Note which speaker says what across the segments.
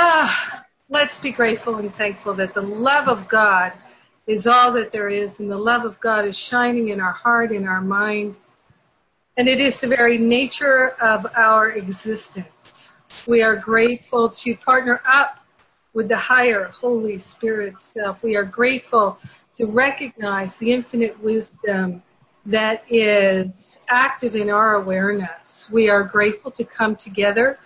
Speaker 1: Ah, let's be grateful and thankful that the love of God is all that there is, and the love of God is shining in our heart, in our mind, and it is the very nature of our existence. We are grateful to partner up with the higher Holy Spirit self. We are grateful to recognize the infinite wisdom that is active in our awareness. We are grateful to come together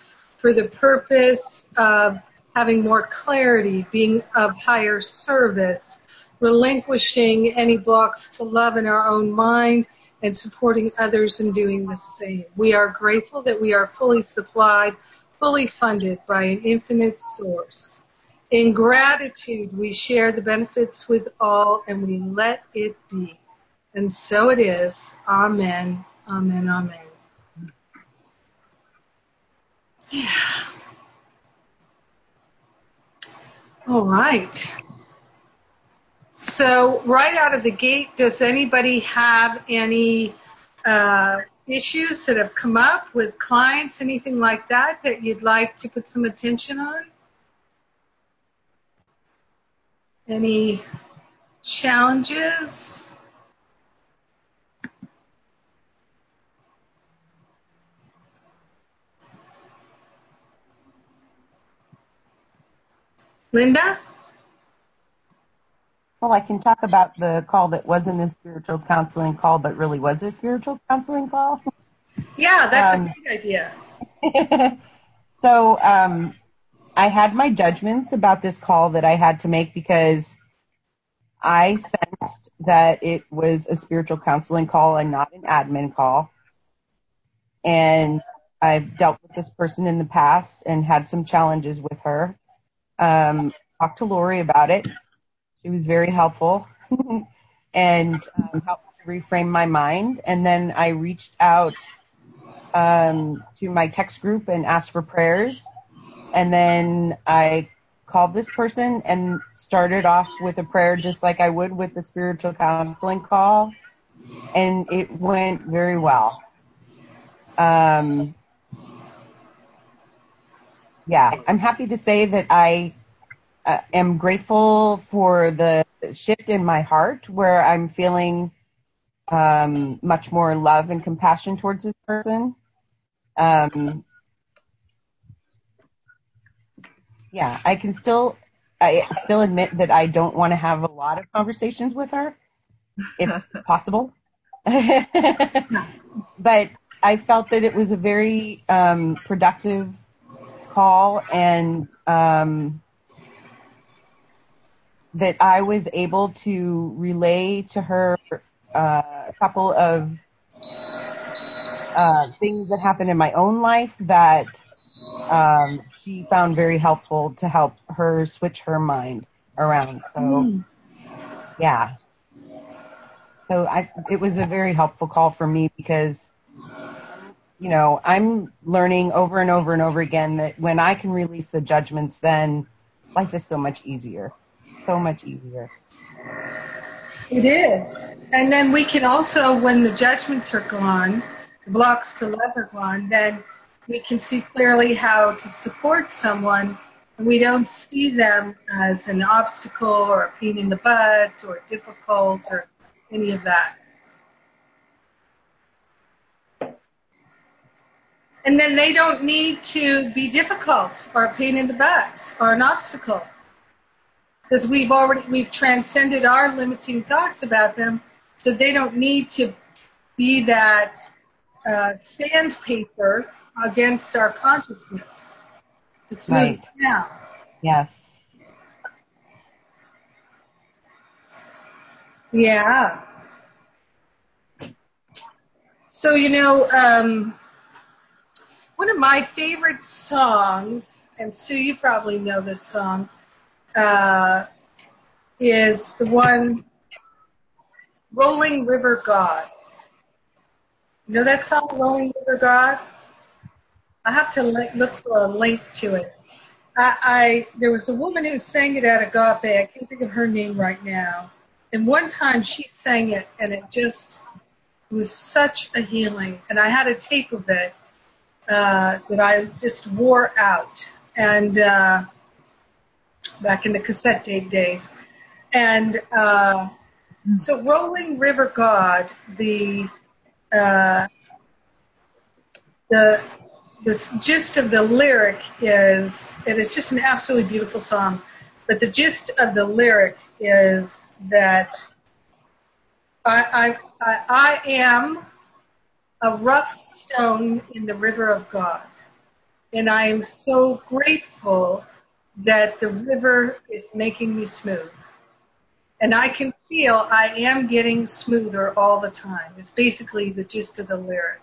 Speaker 1: for the purpose of having more clarity, being of higher service, relinquishing any blocks to love in our own mind, and supporting others in doing the same. We are grateful that we are fully supplied, fully funded by an infinite source. In gratitude, we share the benefits with all and we let it be. And so it is. Amen. Amen. Amen. Yeah. All right. So right out of the gate, does anybody have any uh, issues that have come up with clients, anything like that, that you'd like to put some attention on? Any challenges? Linda?
Speaker 2: Well, I can talk about the call that wasn't a spiritual counseling call, but really was a spiritual counseling call.
Speaker 1: Yeah, that's um, a great idea.
Speaker 2: so, um, I had my judgments about this call that I had to make because I sensed that it was a spiritual counseling call and not an admin call. And I've dealt with this person in the past and had some challenges with her um, talked to Lori about it. She was very helpful and um, helped reframe my mind. And then I reached out um, to my text group and asked for prayers. And then I called this person and started off with a prayer just like I would with the spiritual counseling call. And it went very well. Um, yeah, I'm happy to say that I uh, am grateful for the shift in my heart where I'm feeling um, much more love and compassion towards this person. Um, yeah, I can still, I still admit that I don't want to have a lot of conversations with her, if possible. but I felt that it was a very um, productive call and um, that I was able to relay to her uh, a couple of uh, things that happened in my own life that um, she found very helpful to help her switch her mind around. So, mm. yeah. So I, it was a very helpful call for me because, you know, I'm learning over and over and over again that when I can release the judgments, then life is so much easier so much easier.
Speaker 1: It is. And then we can also, when the judgments are gone, the blocks to love are gone, then we can see clearly how to support someone and we don't see them as an obstacle or a pain in the butt or difficult or any of that. And then they don't need to be difficult or a pain in the butt or an obstacle because we've already we've transcended our limiting thoughts about them, so they don't need to be that uh, sandpaper against our consciousness to smooth right. it down.
Speaker 2: Yes.
Speaker 1: Yeah. So you know, um, one of my favorite songs, and Sue, you probably know this song uh, is the one Rolling River God. You know that song, Rolling River God? I have to look for a link to it. I, I there was a woman who sang it at Agape. I can't think of her name right now. And one time she sang it, and it just was such a healing. And I had a tape of it uh, that I just wore out. And uh, back in the cassette tape days. And uh, so Rolling River God, the uh, the the gist of the lyric is, and it's just an absolutely beautiful song, but the gist of the lyric is that I, I, I, I am a rough stone in the river of God. And I am so grateful that the river is making me smooth. And I can feel I am getting smoother all the time. It's basically the gist of the lyric.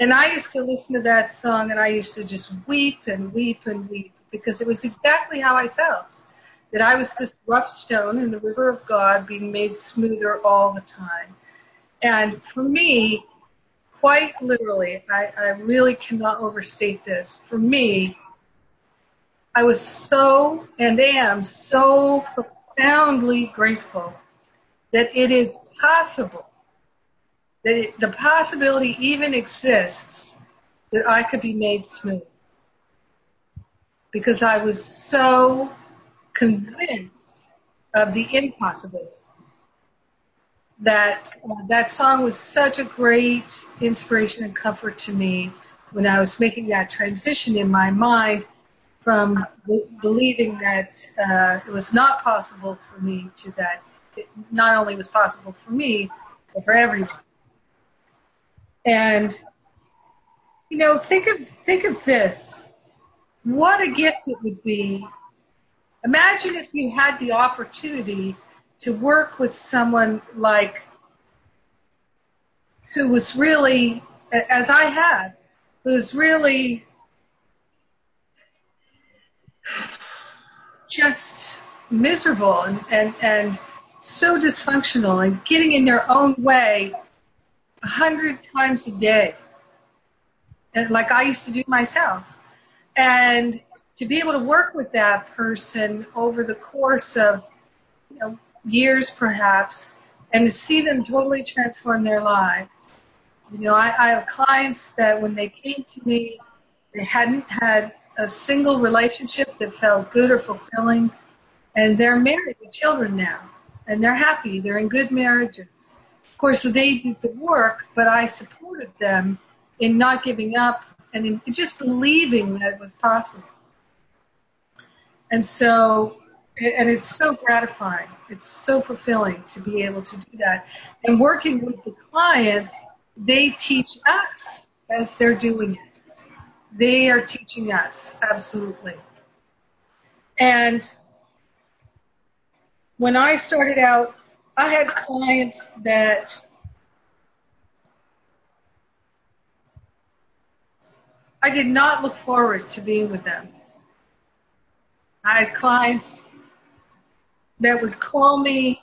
Speaker 1: And I used to listen to that song and I used to just weep and weep and weep because it was exactly how I felt. That I was this rough stone in the river of God being made smoother all the time. And for me, quite literally, I, I really cannot overstate this. For me, I was so and am so profoundly grateful that it is possible, that it, the possibility even exists that I could be made smooth. Because I was so convinced of the impossibility that uh, that song was such a great inspiration and comfort to me when I was making that transition in my mind from b- believing that uh, it was not possible for me to that it not only was possible for me but for everyone. And you know, think of think of this. What a gift it would be. Imagine if you had the opportunity to work with someone like who was really, as I had, who was really just miserable and, and, and so dysfunctional and getting in their own way a hundred times a day. And like I used to do myself. And to be able to work with that person over the course of, you know, years perhaps, and to see them totally transform their lives. You know, I, I have clients that when they came to me, they hadn't had a single relationship that felt good or fulfilling, and they're married with children now, and they're happy. They're in good marriages. Of course, they did the work, but I supported them in not giving up and in just believing that it was possible. And so and it's so gratifying. It's so fulfilling to be able to do that. And working with the clients, they teach us as they're doing it. They are teaching us, absolutely. And when I started out, I had clients that I did not look forward to being with them. I had clients that would call me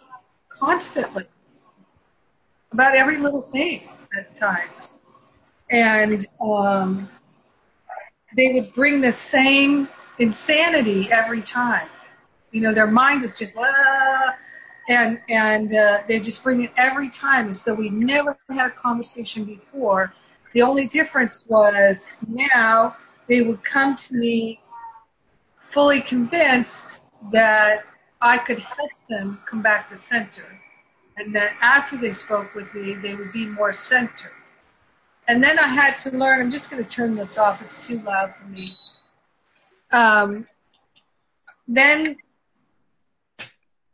Speaker 1: constantly about every little thing at times. And um, they would bring the same insanity every time. You know, their mind was just, ah, and and uh, they just bring it every time as though we never had a conversation before. The only difference was now they would come to me fully convinced that I could help them come back to center. And that after they spoke with me, they would be more centered. And then I had to learn, I'm just going to turn this off, it's too loud for me. Um, then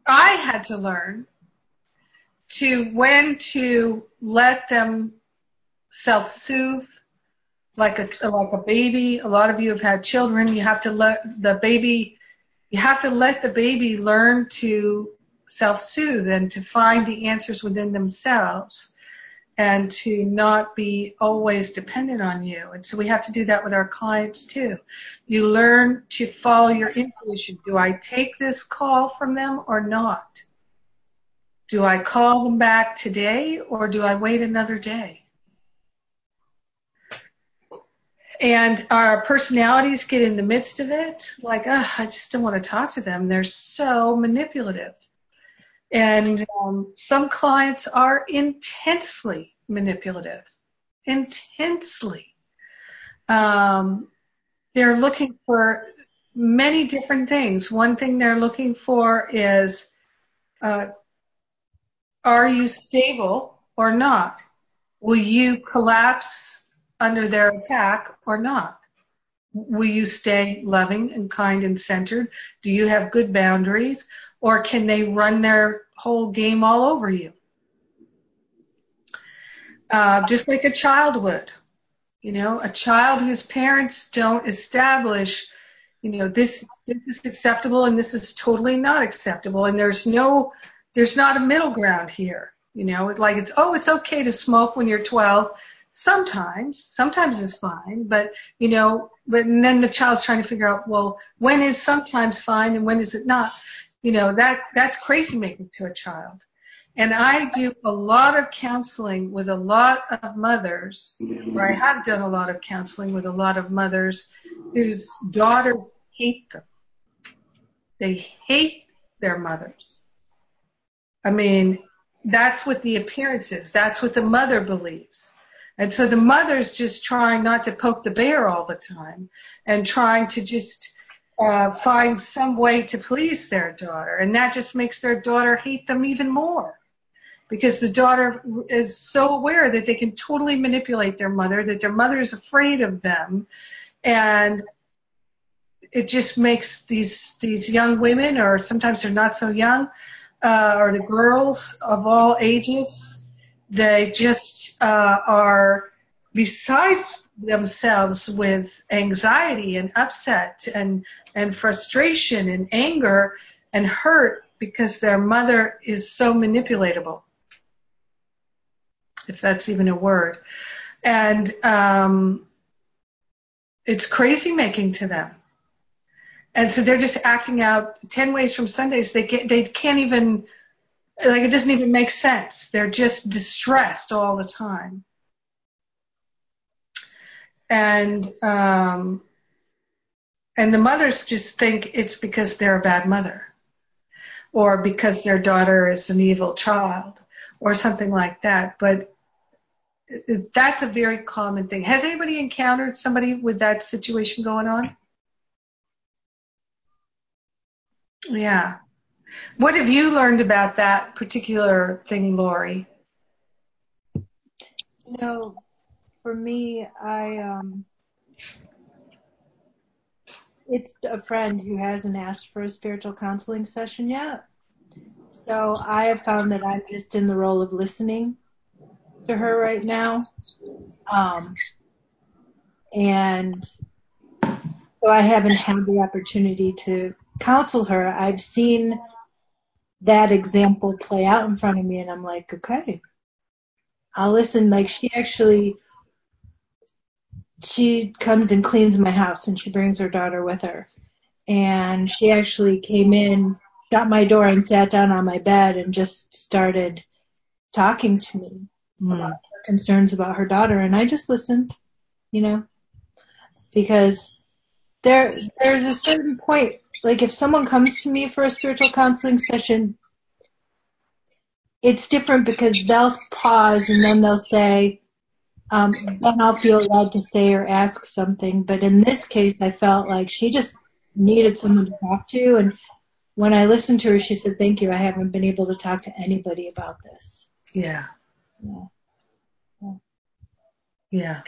Speaker 1: I had to learn to when to let them self-soothe like a like a baby. A lot of you have had children. You have to let the baby you have to let the baby learn to self-soothe and to find the answers within themselves and to not be always dependent on you. And so we have to do that with our clients too. You learn to follow your intuition. Do I take this call from them or not? Do I call them back today or do I wait another day? And our personalities get in the midst of it like oh, i just don't want to talk to them they're so manipulative and um, some clients are intensely manipulative intensely um, they're looking for many different things. One thing they're looking for is, uh, are you stable or not? Will you collapse under their attack or not? Will you stay loving and kind and centered? Do you have good boundaries? Or can they run their whole game all over you? Uh, just like a child would. You know, a child whose parents don't establish, you know, this, this is acceptable and this is totally not acceptable. And there's no, there's not a middle ground here. You know, it's like it's, oh, it's okay to smoke when you're 12. Sometimes, sometimes it's fine, but you know, but and then the child's trying to figure out, well, when is sometimes fine and when is it not? You know, that, that's crazy making to a child. And I do a lot of counseling with a lot of mothers, or I have done a lot of counseling with a lot of mothers whose daughters hate them. They hate their mothers. I mean, that's what the appearance is. That's what the mother believes. And so the mother's just trying not to poke the bear all the time and trying to just uh, find some way to please their daughter. And that just makes their daughter hate them even more because the daughter is so aware that they can totally manipulate their mother, that their mother is afraid of them, and it just makes these these young women, or sometimes they're not so young, uh, or the girls of all ages, they just uh, are beside themselves with anxiety and upset and and frustration and anger and hurt because their mother is so manipulatable if that's even a word. And um, it's crazy making to them. And so they're just acting out 10 ways from Sundays. They get, they can't even, like it doesn't even make sense. They're just distressed all the time. And, um, and the mothers just think it's because they're a bad mother or because their daughter is an evil child or something like that. But that's a very common thing. Has anybody encountered somebody with that situation going on? Yeah. What have you learned about that particular thing, Lori?
Speaker 3: You know, for me, I um, it's a friend who hasn't asked for a spiritual counseling session yet. So I have found that I'm just in the role of listening to her right now. Um, and so I haven't had the opportunity to counsel her. I've seen that example play out in front of me and I'm like, okay, I'll listen. Like she actually, she comes and cleans my house and she brings her daughter with her. And she actually came in, shut my door and sat down on my bed and just started talking to me mm. about her concerns about her daughter, and I just listened, you know, because there there's a certain point, like if someone comes to me for a spiritual counseling session, it's different because they'll pause and then they'll say, um, then I'll feel led to say or ask something. But in this case, I felt like she just needed someone to talk to. And when I listened to her, she said, thank you. I haven't been able to talk to anybody about this.
Speaker 1: Yeah.
Speaker 3: Yeah.
Speaker 1: Yeah.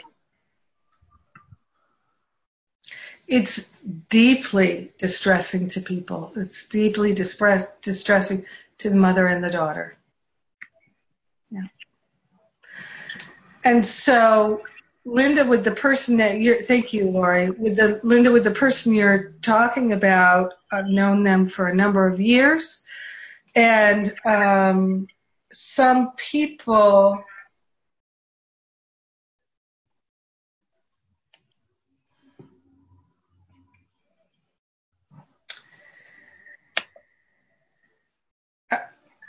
Speaker 1: It's deeply distressing to people. It's deeply distress, distressing to the mother and the daughter. Yeah. And so, Linda, with the person that you're, thank you, Lori, with the, Linda, with the person you're talking about, I've known them for a number of years. And, um, some people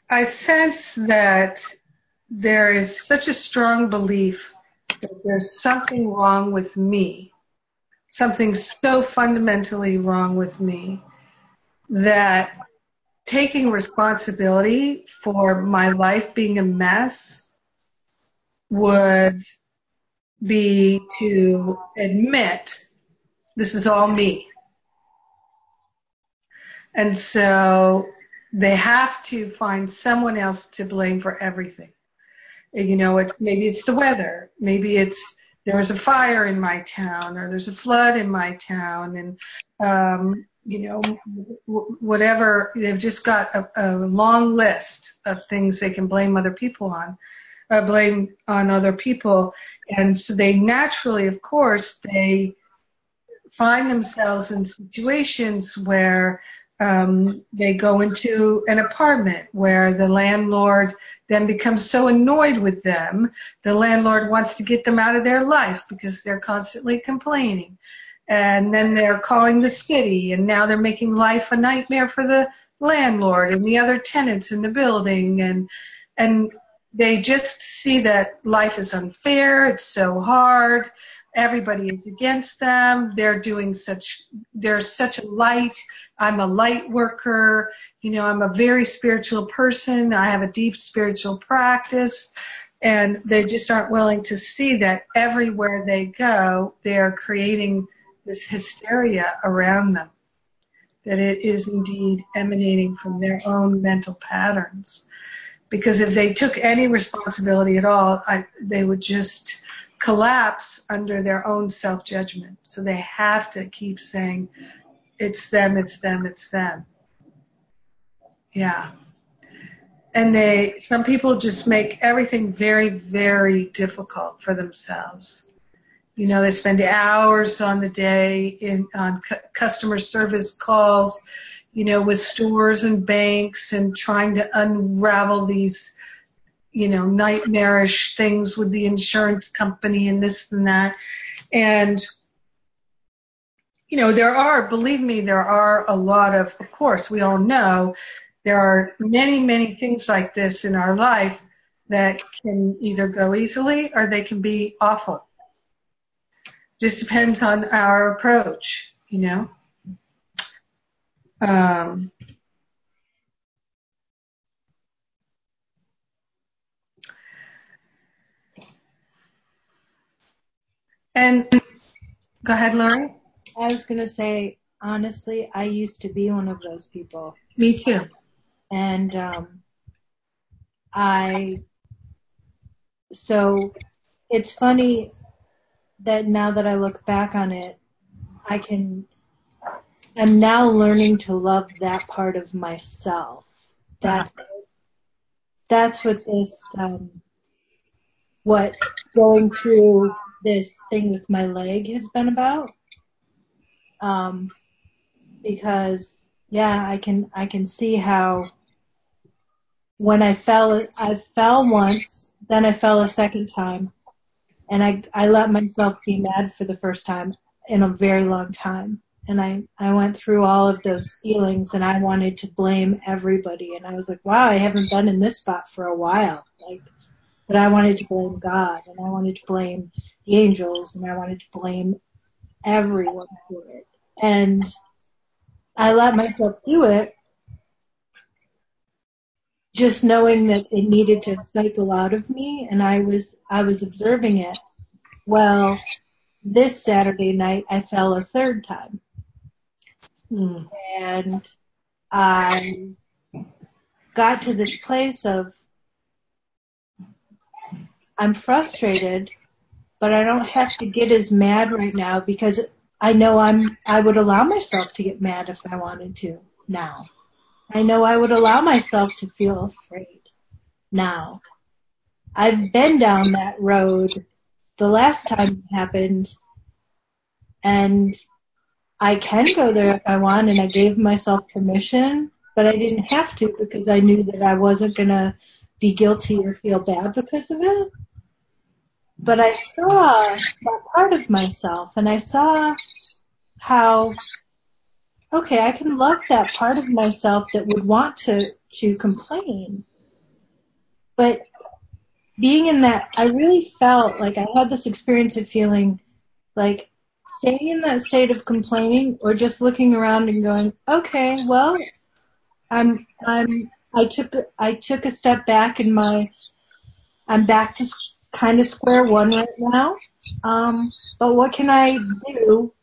Speaker 1: I sense that there is such a strong belief that there's something wrong with me, something so fundamentally wrong with me that taking responsibility for my life being a mess would be to admit this is all me. And so they have to find someone else to blame for everything. You know, maybe it's the weather. Maybe it's there was a fire in my town or there's a flood in my town and um, you know w- whatever they've just got a, a long list of things they can blame other people on uh, blame on other people and so they naturally of course they find themselves in situations where um, they go into an apartment where the landlord then becomes so annoyed with them, the landlord wants to get them out of their life because they're constantly complaining. And then they're calling the city, and now they're making life a nightmare for the landlord and the other tenants in the building. And and they just see that life is unfair, it's so hard, everybody is against them, they're doing such, they're such a light, I'm a light worker, you know, I'm a very spiritual person, I have a deep spiritual practice, and they just aren't willing to see that everywhere they go, they're creating this hysteria around them. That it is indeed emanating from their own mental patterns. Because if they took any responsibility at all, I, they would just collapse under their own self judgment. So they have to keep saying, it's them, it's them, it's them. Yeah. And they, some people just make everything very, very difficult for themselves. You know, they spend hours on the day in, on cu- customer service calls you know, with stores and banks and trying to unravel these, you know, nightmarish things with the insurance company and this and that. And, you know, there are, believe me, there are a lot of, of course, we all know there are many, many things like this in our life that can either go easily or they can be awful. Just depends on our approach, you know. Um, and go ahead, Lori.
Speaker 3: I was going to say, honestly, I used to be one of those people.
Speaker 1: Me too.
Speaker 3: And um, I, so it's funny that now that I look back on it, I can I'm now learning to love that part of myself. That's that's what this um, what going through this thing with my leg has been about. Um, because yeah, I can I can see how when I fell I fell once, then I fell a second time, and I I let myself be mad for the first time in a very long time and I, I went through all of those feelings and I wanted to blame everybody and I was like, wow, I haven't been in this spot for a while. Like, but I wanted to blame God and I wanted to blame the angels and I wanted to blame everyone for it. And I let myself do it just knowing that it needed to cycle out of me and I was, I was observing it. Well, this Saturday night I fell a third time Mm. And I got to this place of I'm frustrated, but I don't have to get as mad right now because I know I'm I would allow myself to get mad if I wanted to now. I know I would allow myself to feel afraid now. I've been down that road the last time it happened and I can go there if I want and I gave myself permission, but I didn't have to because I knew that I wasn't going to be guilty or feel bad because of it. But I saw that part of myself and I saw how, okay, I can love that part of myself that would want to, to complain. But being in that, I really felt like I had this experience of feeling like staying in that state of complaining or just looking around and going, okay, well, I'm, I'm, I took, I took a step back in my, I'm back to kind of square one right now. Um, but what can I do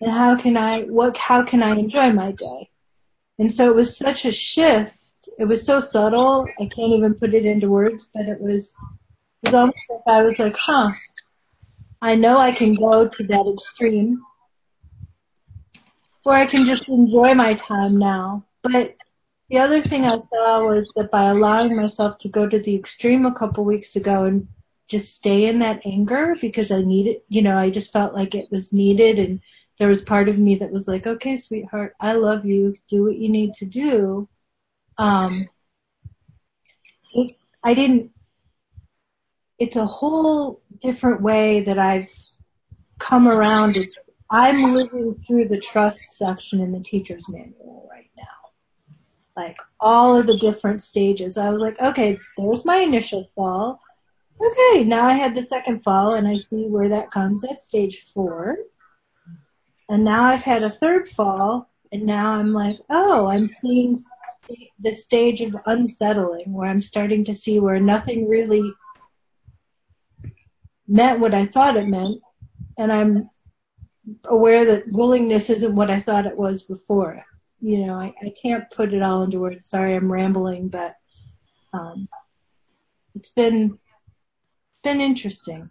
Speaker 3: And how can I, what, how can I enjoy my day? And so it was such a shift. It was so subtle. I can't even put it into words, but it was, it was almost like I was like, huh, I know I can go to that extreme or I can just enjoy my time now. But the other thing I saw was that by allowing myself to go to the extreme a couple weeks ago and just stay in that anger because I needed, you know, I just felt like it was needed and there was part of me that was like, okay, sweetheart, I love you. Do what you need to do. Um, it, I didn't, it's a whole different way that I've come around. It's, I'm living through the trust section in the teacher's manual right now. Like all of the different stages. I was like, okay, there's my initial fall. Okay, now I had the second fall and I see where that comes. That's stage four. And now I've had a third fall and now I'm like, oh, I'm seeing st- the stage of unsettling where I'm starting to see where nothing really meant what I thought it meant. And I'm aware that willingness isn't what I thought it was before. You know, I, I can't put it all into words. Sorry, I'm rambling, but um, it's been been interesting.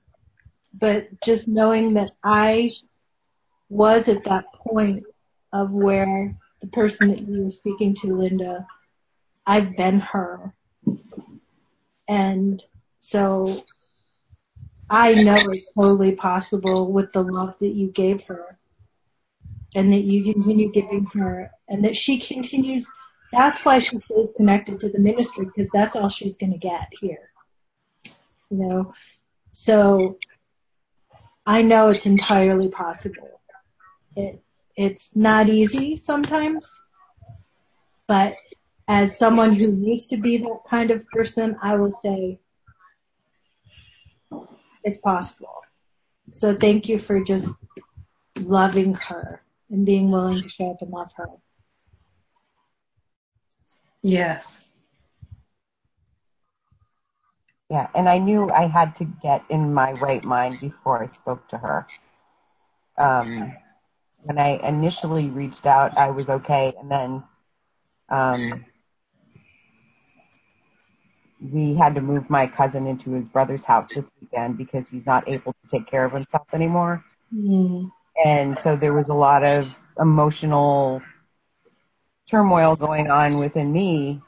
Speaker 3: But just knowing that I was at that point of where the person that you were speaking to, Linda, I've been her. And so I know it's totally possible with the love that you gave her and that you continue giving her and that she continues. That's why she stays connected to the ministry because that's all she's going to get here. You know, so I know it's entirely possible. It, it's not easy sometimes, but as someone who used to be that kind of person, I will say it's possible. So thank you for just loving her and being willing to show up and love her.
Speaker 1: Yes.
Speaker 2: Yeah, and I knew I had to get in my right mind before I spoke to her. Um, when I initially reached out, I was okay, and then um, we had to move my cousin into his brother's house this weekend because he's not able to take care of himself anymore.
Speaker 1: Mm.
Speaker 2: And so there was a lot of emotional turmoil going on within me.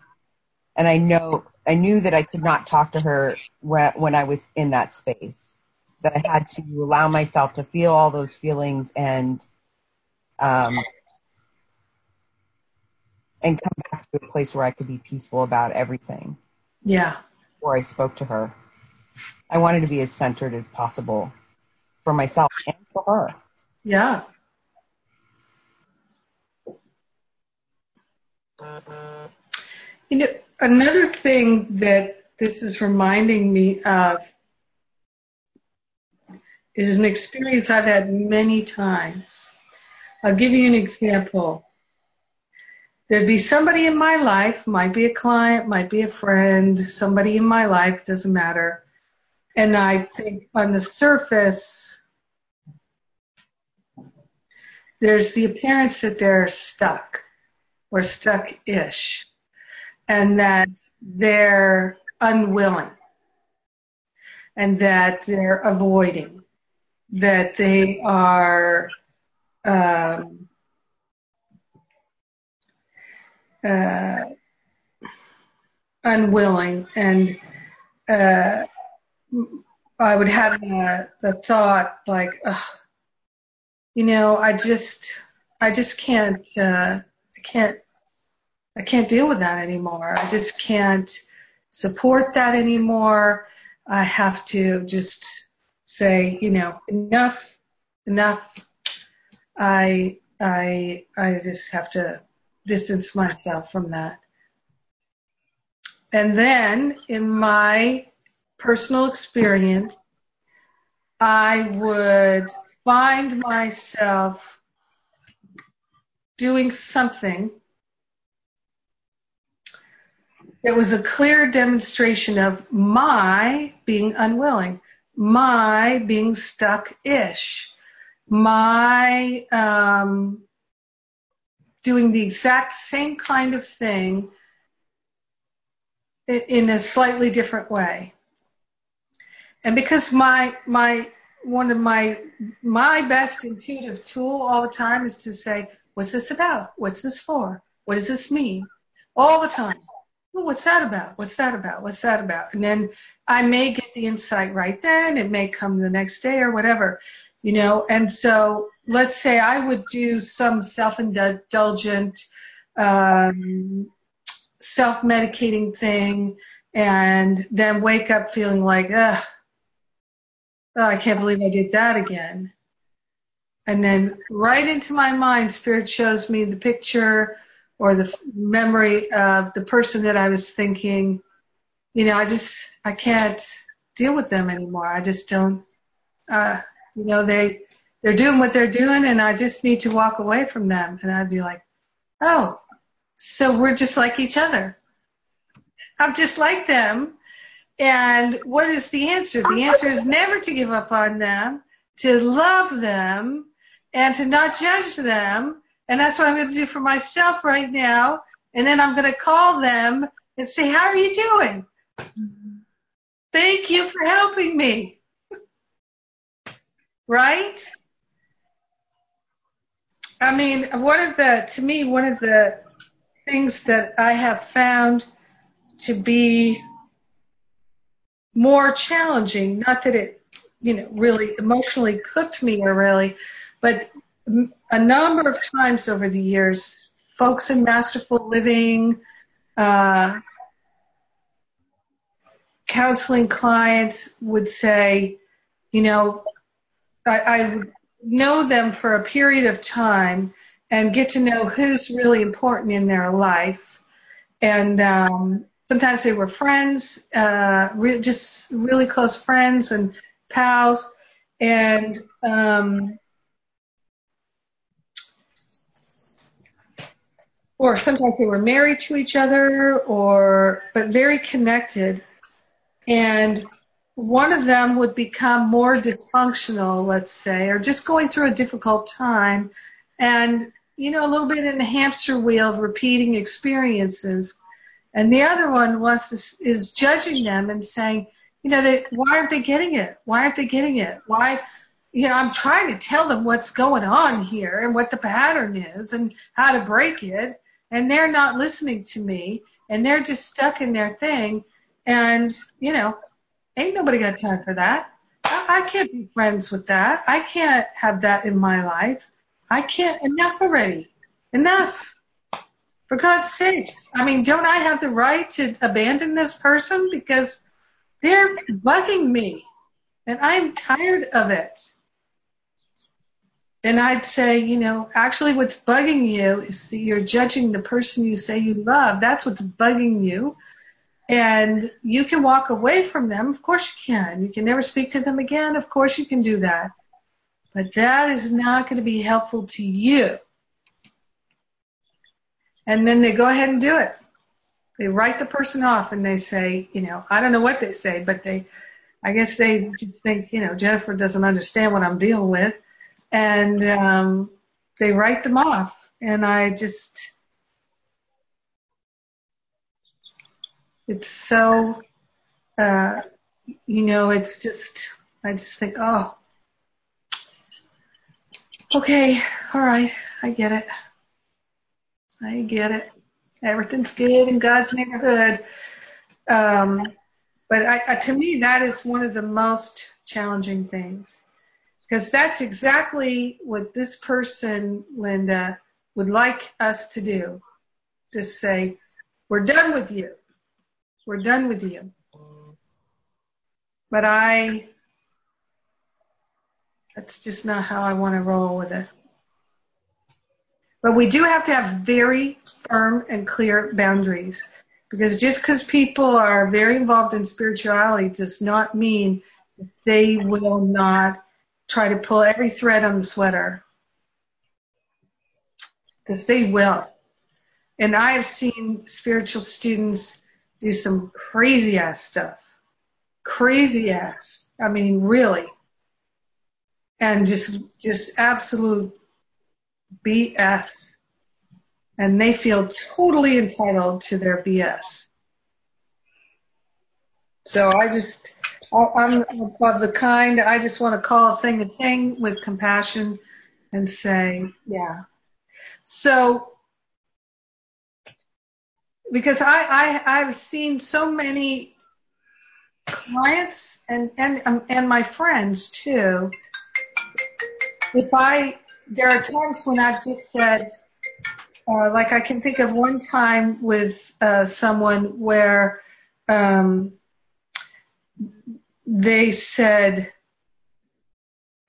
Speaker 2: And I know, I knew that I could not talk to her when, when I was in that space. That I had to allow myself to feel all those feelings and, um, and come back to a place where I could be peaceful about everything.
Speaker 1: Yeah.
Speaker 2: Before I spoke to her, I wanted to be as centered as possible for myself and for her.
Speaker 1: Yeah. You know, another thing that this is reminding me of is an experience I've had many times. I'll give you an example. There'd be somebody in my life, might be a client, might be a friend, somebody in my life, doesn't matter. And I think on the surface, there's the appearance that they're stuck or stuck-ish and that they're unwilling and that they're avoiding, that they are um, uh, unwilling and uh, I would have the, the thought like, you know, I just, I just can't, uh, I can't, I can't deal with that anymore. I just can't support that anymore. I have to just say, you know, enough, enough. I, I, I just have to distance myself from that. And then in my personal experience, I would find myself doing something that was a clear demonstration of my being unwilling, my being stuck-ish, my um, doing the exact same kind of thing in a slightly different way. And because my my one of my my best intuitive tool all the time is to say, what's this about? What's this for? What does this mean? All the time. Well, what's that about? What's that about? What's that about? And then I may get the insight right then. It may come the next day or whatever, you know. And so let's say I would do some self-indulgent, um, self-medicating thing and then wake up feeling like, ugh, oh, I can't believe I did that again. And then right into my mind, Spirit shows me the picture or the memory of the person that I was thinking, you know, I just, I can't deal with them anymore. I just don't, uh, you know, they, they're doing what they're doing and I just need to walk away from them. And I'd be like, oh, so we're just like each other. I'm just like them. And what is the answer? The answer is never to give up on them, to love them, and to not judge them. And that's what I'm going to do for myself right now. And then I'm going to call them and say, how are you doing? Thank you for helping me. Right? I mean, one of the, to me, one of the things that I have found to be more challenging, not that it, you know, really emotionally cooked me or really, but a number of times over the years, folks in masterful living, uh, counseling clients would say, you know, I, know them for a period of time and get to know who's really important in their life. And um, sometimes they were friends, uh, re- just really close friends and pals. And um, or sometimes they were married to each other or but very connected. And one of them would become more dysfunctional let's say or just going through a difficult time. And you know a little bit in the hamster wheel of repeating experiences and the other one wants to, is judging them and saying you know they why aren't they getting it? Why aren't they getting it? Why you know i'm trying to tell them what's going on here and what the pattern is and how to break it. And they're not listening to me. And they're just stuck in their thing. And you know ain't nobody got time for that. I, I can't be friends with that. I can't have that in my life. I can't enough already. Enough for god's sakes i mean don't i have the right to abandon this person because they're bugging me and i'm tired of it and I'd say, you know, actually what's bugging you is that you're judging the person you say you love. That's what's bugging you. And you can walk away from them. Of course you can. You can never speak to them again. Of course you can do that. But that is not going to be helpful to you. And then they go ahead and do it. They write the person off and they say, you know, I don't know what they say, but they, I guess they just think, you know, Jennifer doesn't understand what I'm dealing with and um, they write them off. And I just, it's so, uh, you know, it's just, I just think, oh, okay, all right, I get it. I get it. Everything's good in God's neighborhood. Um, but I, to me, that is one of the most challenging things because that's exactly what this person, Linda, would like us to do. Just say, we're done with you. We're done with you. But I, that's just not how I want to roll with it. But we do have to have very firm and clear boundaries because just because people are very involved in spirituality does not mean they will not try to pull every thread on the sweater. Because they will. And I have seen spiritual students do some crazy ass stuff. Crazy ass. I mean, really. and just just absolute BS. And they feel totally entitled to their BS. So I just, I'm of the kind, I just want to call a thing a thing with compassion and say, yeah. So, because I, I, I've seen so many clients and, and, um, and my friends too. If I, there are times when I've just said, uh, like I can think of one time with uh, someone where um, they said,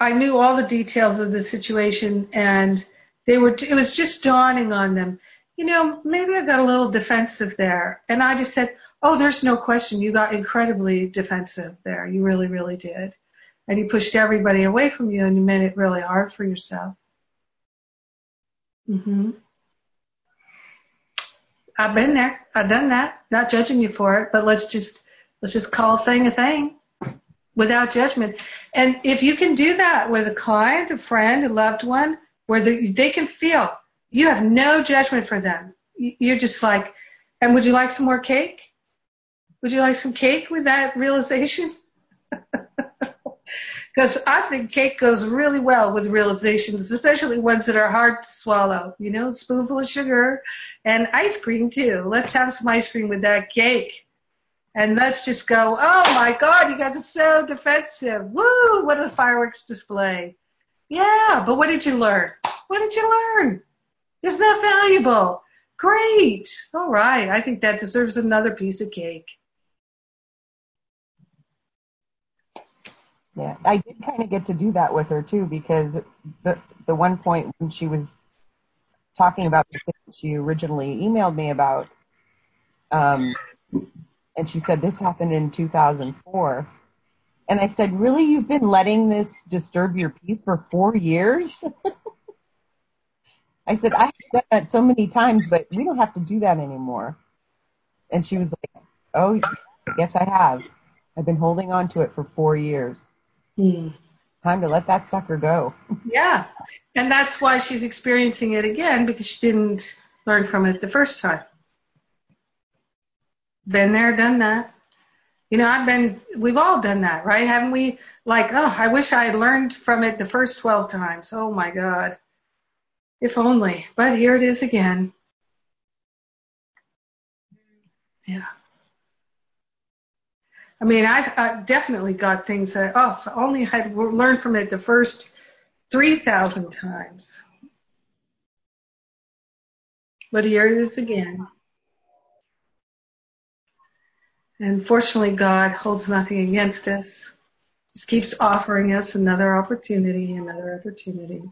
Speaker 1: I knew all the details of the situation and they were, it was just dawning on them, you know, maybe I got a little defensive there. And I just said, oh, there's no question. You got incredibly defensive there. You really, really did. And you pushed everybody away from you and you made it really hard for yourself. Hmm I've been there. I've done that. Not judging you for it, but let's just, let's just call a thing a thing without judgment. And if you can do that with a client, a friend, a loved one, where they, they can feel you have no judgment for them. You're just like, and would you like some more cake? Would you like some cake with that realization? Because I think cake goes really well with realizations, especially ones that are hard to swallow. You know, spoonful of sugar and ice cream too. Let's have some ice cream with that cake. And let's just go, oh my God, you got so defensive. Woo, what a fireworks display. Yeah, but what did you learn? What did you learn? Isn't that valuable? Great. All right. I think that deserves another piece of cake.
Speaker 2: Yeah, I did kind of get to do that with her too because the the one point when she was talking about the thing she originally emailed me about, um, and she said this happened in 2004, and I said, really, you've been letting this disturb your peace for four years? I said, I've done that so many times, but we don't have to do that anymore. And she was like, oh, yes, I have. I've been holding on to it for four years. Time to let that sucker go.
Speaker 1: Yeah. And that's why she's experiencing it again because she didn't learn from it the first time. Been there, done that. You know, I've been, we've all done that, right? Haven't we? Like, oh, I wish I had learned from it the first 12 times. Oh my God. If only. But here it is again. Yeah. I mean, I've, I've definitely got things that, oh, if only I had learned from it the first 3,000 times. But here it is again. And fortunately, God holds nothing against us. Just keeps offering us another opportunity, another opportunity.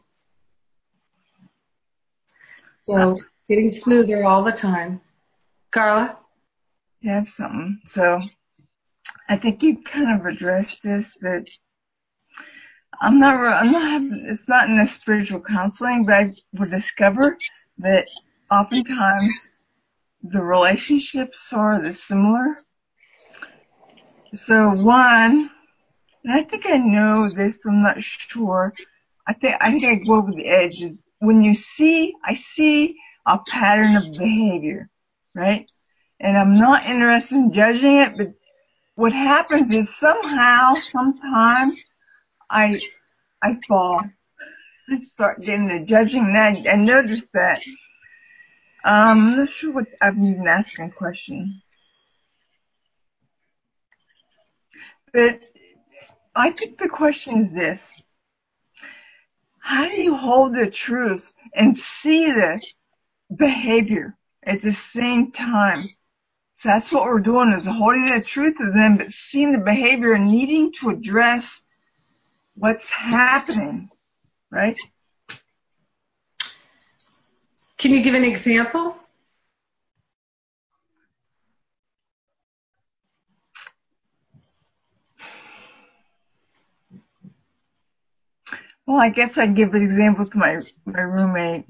Speaker 1: So getting smoother all the time. Carla?
Speaker 4: Have something. So I think you kind of addressed this, but I'm not, I'm not it's not in the spiritual counseling, but I would discover that oftentimes the relationships are the similar. So one, and I think I know this, but I'm not sure. I think, I think I go over the edge is when you see, I see a pattern of behavior, right? And I'm not interested in judging it, but what happens is somehow, sometimes, I, I fall. I start getting the judging that I notice that. Um, I'm not sure what I'm even asking a question. But I think the question is this. How do you hold the truth and see the behavior at the same time? So that's what we're doing is holding the truth of them, but seeing the behavior and needing to address what's happening, right?
Speaker 1: Can you give an example?
Speaker 4: Well, I guess I'd give an example to my, my roommate.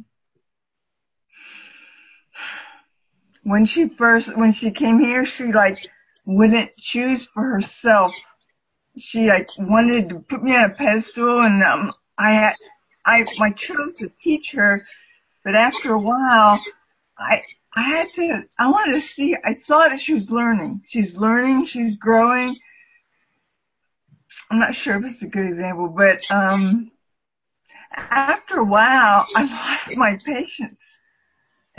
Speaker 4: When she first when she came here she like wouldn't choose for herself she like wanted to put me on a pedestal and um I, had I, I chose to teach her, but after a while, I, I had to, I wanted to see, I saw that she was learning. She's learning, she's growing. I'm not sure if it's a good example, but, um, after a while, I lost my patience.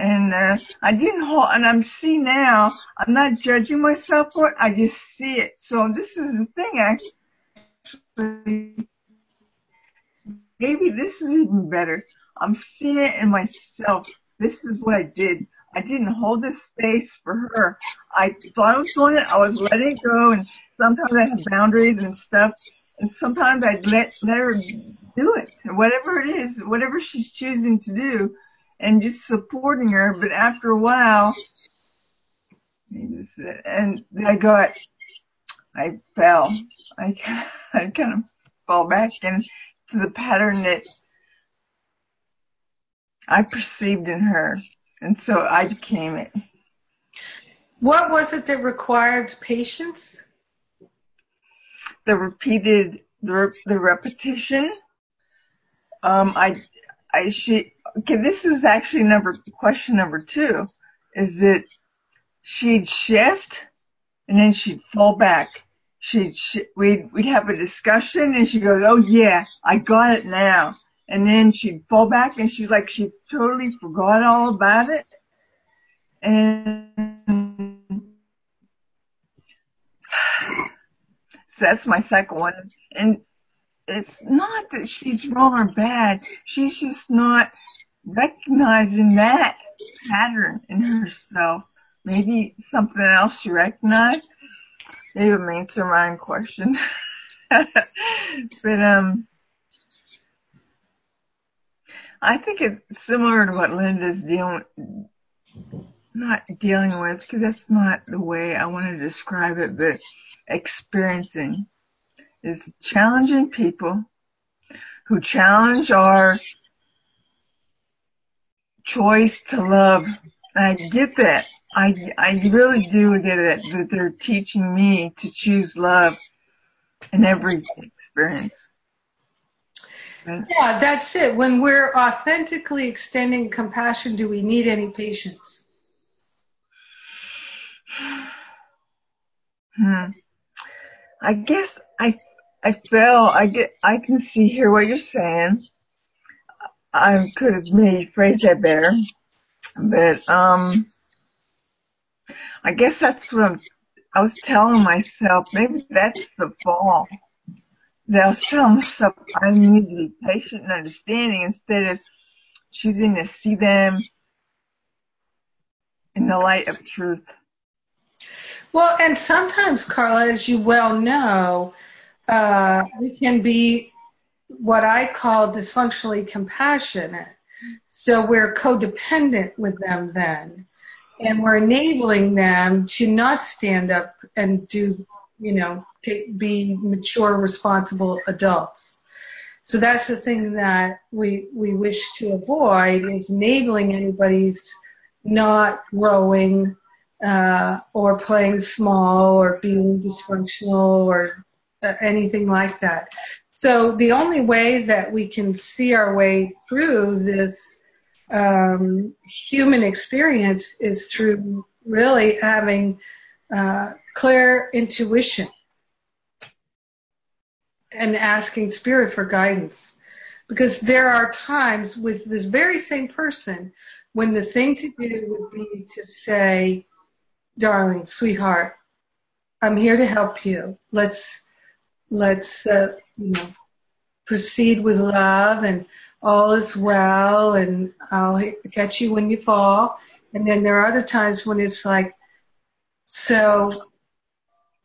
Speaker 4: And, uh, I didn't hold, and I'm seeing now, I'm not judging myself for it, I just see it. So this is the thing, actually, maybe this is even better. I'm seeing it in myself. This is what I did. I didn't hold the space for her. I thought I was doing it. I was letting it go, and sometimes I have boundaries and stuff, and sometimes I'd let let her do it, whatever it is, whatever she's choosing to do, and just supporting her. But after a while, and I got, I fell. I I kind of fall back into the pattern that I perceived in her. And so I became it.
Speaker 1: What was it that required patience?
Speaker 4: The repeated, the, the repetition. Um, I, I, she, okay, this is actually number, question number two, is that she'd shift and then she'd fall back. She'd, she, we'd, we'd have a discussion and she goes, oh yeah, I got it now. And then she'd fall back and she's like she totally forgot all about it. And so that's my second one. And it's not that she's wrong or bad. She's just not recognizing that pattern in herself. Maybe something else she recognized. Maybe a mastermind question. But um I think it's similar to what Linda's dealing, not dealing with, because that's not the way I want to describe it, but experiencing is challenging people who challenge our choice to love. I get that. I, I really do get it that they're teaching me to choose love in every experience.
Speaker 1: Yeah, that's it. When we're authentically extending compassion, do we need any patience?
Speaker 4: Hmm. I guess I I feel I get I can see here what you're saying. I could have maybe phrased that better, but um, I guess that's what I'm. I was telling myself maybe that's the fall they'll tell themselves, I need to be patient and understanding instead of choosing to see them in the light of truth.
Speaker 1: Well, and sometimes, Carla, as you well know, uh, we can be what I call dysfunctionally compassionate. So we're codependent with them then. And we're enabling them to not stand up and do you know, take, be mature, responsible adults. So that's the thing that we we wish to avoid is enabling anybody's not growing uh, or playing small or being dysfunctional or anything like that. So the only way that we can see our way through this um, human experience is through really having uh, clear intuition and asking spirit for guidance. Because there are times with this very same person when the thing to do would be to say, darling, sweetheart, I'm here to help you. Let's, let's, uh, you know, proceed with love and all is well and I'll catch you when you fall. And then there are other times when it's like, so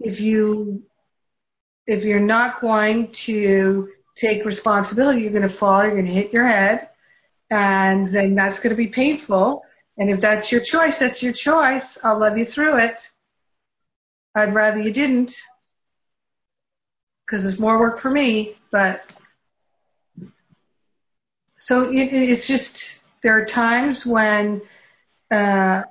Speaker 1: if you if you're not going to take responsibility, you're going to fall, you're going to hit your head, and then that's going to be painful. And if that's your choice, that's your choice. I'll love you through it. I'd rather you didn't, because it's more work for me. But so it, it's just there are times when uh,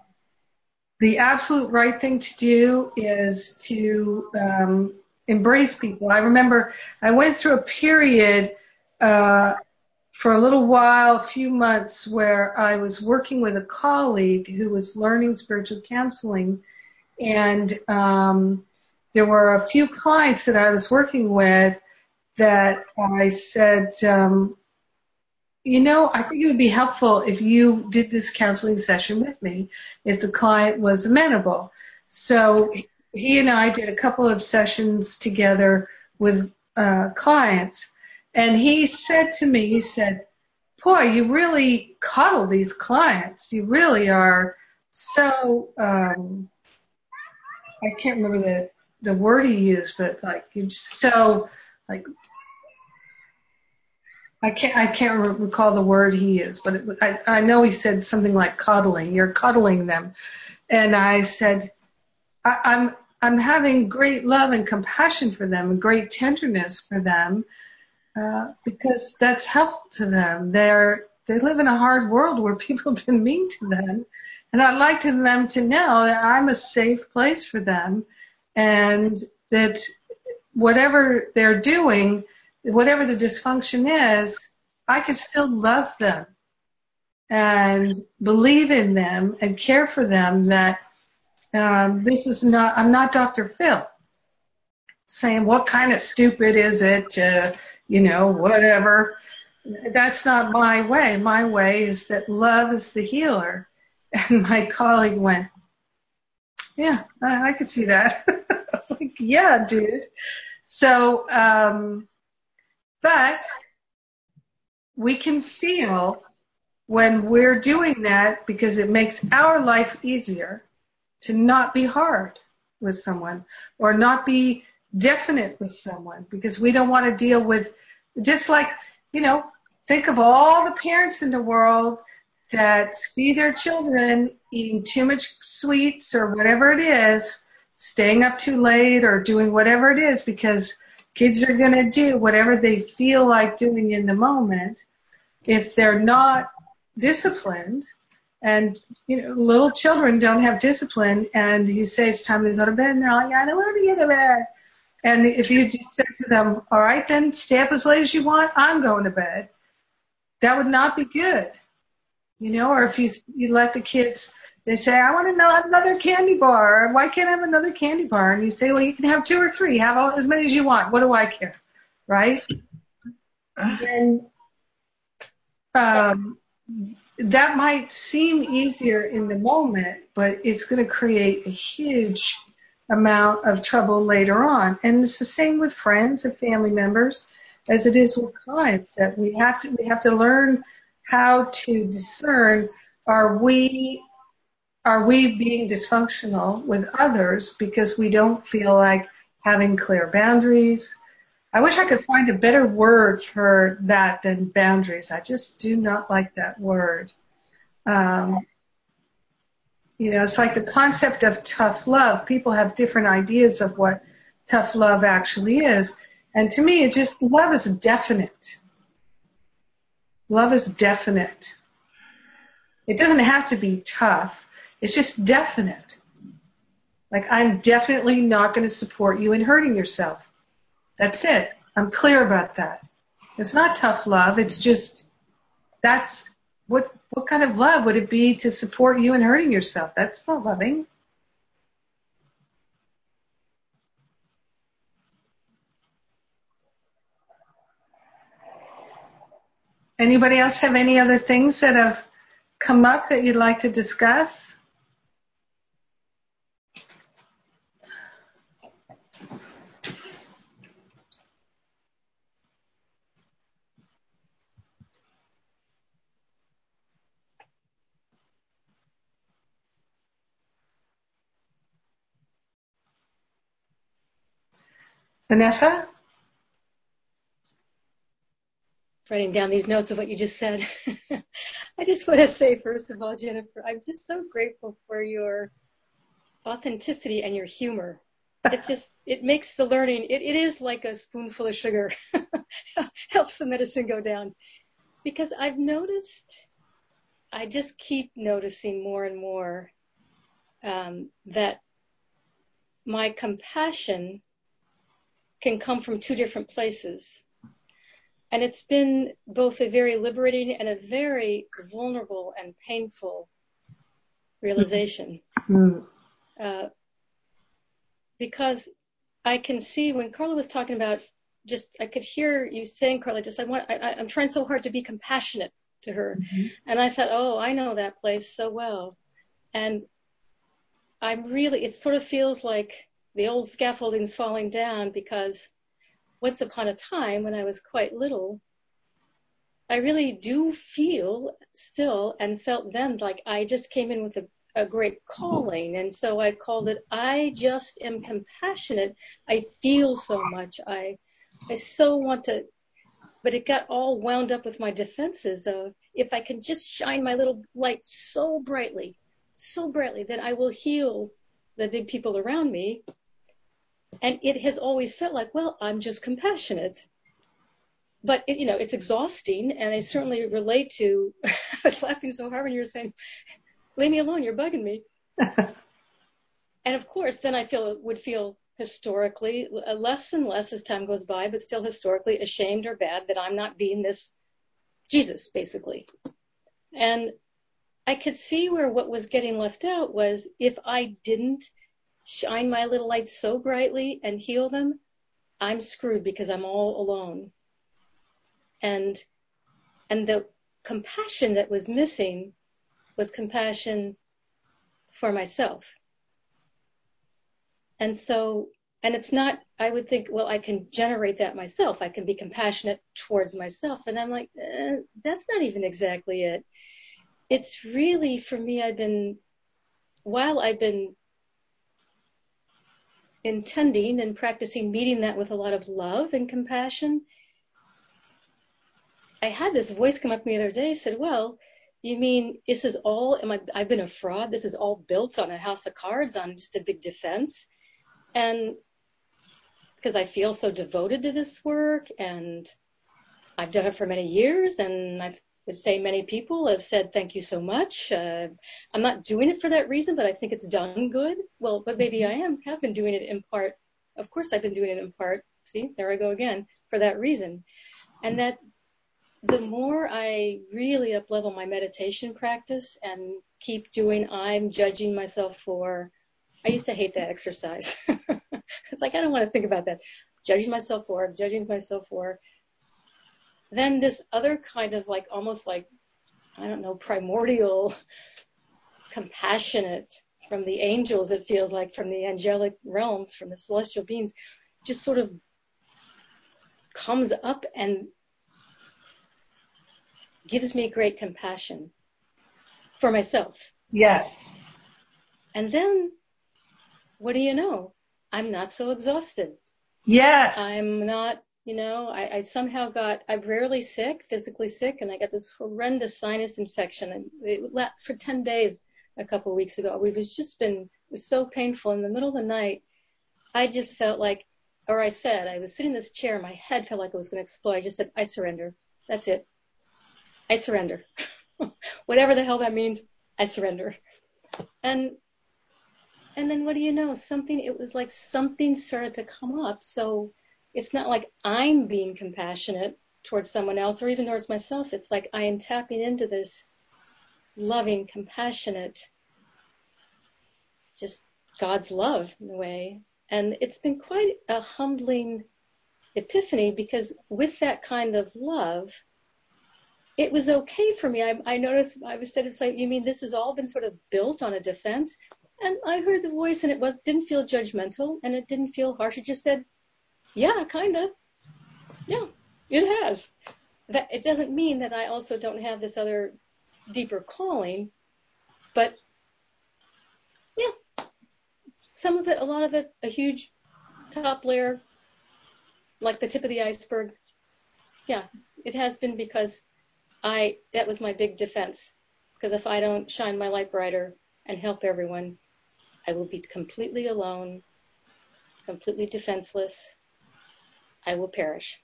Speaker 1: the absolute right thing to do is to um, embrace people. I remember I went through a period uh, for a little while, a few months, where I was working with a colleague who was learning spiritual counseling, and um, there were a few clients that I was working with that I said, um, you know, I think it would be helpful if you did this counseling session with me if the client was amenable. So he and I did a couple of sessions together with uh, clients, and he said to me, he said, "Boy, you really coddle these clients. You really are so." Um, I can't remember the the word he used, but like you're so like I can't I can't recall the word he used, but it, I I know he said something like coddling. You're coddling them, and I said I, I'm I'm having great love and compassion for them and great tenderness for them uh, because that's helpful to them. They're they live in a hard world where people have been mean to them, and I'd like them to know that I'm a safe place for them, and that whatever they're doing, whatever the dysfunction is, I can still love them and believe in them and care for them that um, this is not, I'm not Dr. Phil saying what kind of stupid is it, you know, whatever. That's not my way. My way is that love is the healer. And my colleague went, yeah, I, I could see that. Like, yeah, dude. So, um, but we can feel when we're doing that because it makes our life easier to not be hard with someone or not be definite with someone because we don't want to deal with just like, you know, think of all the parents in the world that see their children eating too much sweets or whatever it is, staying up too late or doing whatever it is because kids are going to do whatever they feel like doing in the moment. If they're not disciplined, and you know, little children don't have discipline, and you say it's time to go to bed, and they're like, I don't want to get to bed. And if you just said to them, all right, then stay up as late as you want, I'm going to bed, that would not be good. You know, or if you you let the kids, they say, I want another candy bar. Why can't I have another candy bar? And you say, well, you can have two or three. Have all, as many as you want. What do I care? Right? And um, that might seem easier in the moment, but it's going to create a huge amount of trouble later on. And it's the same with friends and family members as it is with clients that we have to, we have to learn how to discern are we are we being dysfunctional with others because we don't feel like having clear boundaries, I wish I could find a better word for that than boundaries. I just do not like that word. Um, you know, it's like the concept of tough love. People have different ideas of what tough love actually is. And to me, it just, love is definite. Love is definite. It doesn't have to be tough. It's just definite. Like, I'm definitely not going to support you in hurting yourself. That's it. I'm clear about that. It's not tough love. It's just that's what what kind of love would it be to support you in hurting yourself? That's not loving. Anybody else have any other things that have come up that you'd like to discuss? Vanessa?
Speaker 5: Writing down these notes of what you just said. I just want to say, first of all, Jennifer, I'm just so grateful for your authenticity and your humor. It's just, it makes the learning, it, it is like a spoonful of sugar. Helps the medicine go down. Because I've noticed, I just keep noticing more and more um, that my compassion can come from two different places. And it's been both a very liberating and a very vulnerable and painful realization.
Speaker 1: Mm.
Speaker 5: Uh, because I can see when Carla was talking about just, I could hear you saying, Carla, just, I want, I, I'm trying so hard to be compassionate to her.
Speaker 1: Mm-hmm.
Speaker 5: And I thought, oh, I know that place so well. And I'm really, it sort of feels like the old scaffolding's falling down because once upon a time when I was quite little, I really do feel still and felt then like I just came in with a, a great calling. And so I called it, I just am compassionate. I feel so much. I, I so want to, but it got all wound up with my defenses of if I can just shine my little light so brightly, so brightly that I will heal the big people around me. And it has always felt like, well, I'm just compassionate. But it, you know, it's exhausting, and I certainly relate to. I was laughing so hard when you were saying, "Leave me alone, you're bugging me." and of course, then I feel would feel historically uh, less and less as time goes by, but still historically ashamed or bad that I'm not being this Jesus, basically. And I could see where what was getting left out was if I didn't shine my little light so brightly and heal them, I'm screwed because I'm all alone. And, and the compassion that was missing was compassion for myself. And so, and it's not, I would think, well, I can generate that myself. I can be compassionate towards myself. And I'm like, eh, that's not even exactly it. It's really, for me, I've been, while I've been intending and practicing meeting that with a lot of love and compassion, I had this voice come up to me the other day, said, well, you mean this is all, am I, I've been a fraud. This is all built on a house of cards, on just a big defense. And because I feel so devoted to this work and I've done it for many years and I would say many people have said thank you so much. Uh, I'm not doing it for that reason, but I think it's done good. Well, but maybe I am, have been doing it in part. Of course I've been doing it in part. See, there I go again for that reason. And that the more I really uplevel my meditation practice and keep doing I'm judging myself for I used to hate that exercise. it's like, I don't want to think about that. Judging myself for, judging myself for. Then this other kind of like, almost like, I don't know, primordial, compassionate from the angels, it feels like, from the angelic realms, from the celestial beings, just sort of comes up and gives me great compassion for myself.
Speaker 1: Yes.
Speaker 5: And then what do you know? I'm not so exhausted.
Speaker 1: Yes.
Speaker 5: I'm not, you know, I, I somehow got, I'm rarely sick, physically sick, and I got this horrendous sinus infection and it, lasted for 10 days a couple of weeks ago. It was just been, was so painful. In the middle of the night, I just felt like, or I said, I was sitting in this chair, my head felt like it was going to explode. I just said, I surrender. That's it. I surrender. Whatever the hell that means, I surrender. And and then what do you know? Something, it was like something started to come up. So it's not like I'm being compassionate towards someone else or even towards myself. It's like I am tapping into this loving, compassionate, just God's love in a way. And it's been quite a humbling epiphany because with that kind of love, it was okay for me. I, I noticed I was said, it's like, you mean this has all been sort of built on a defense? And I heard the voice and it was didn't feel judgmental and it didn't feel harsh. It just said, yeah, kind of. Yeah, it has. That, it doesn't mean that I also don't have this other deeper calling, but yeah, some of it, a lot of it, a huge top layer, like the tip of the iceberg. Yeah, it has been because I, that was my big defense. Because if I don't shine my light brighter and help everyone, I will be completely alone, completely defenseless. I will perish.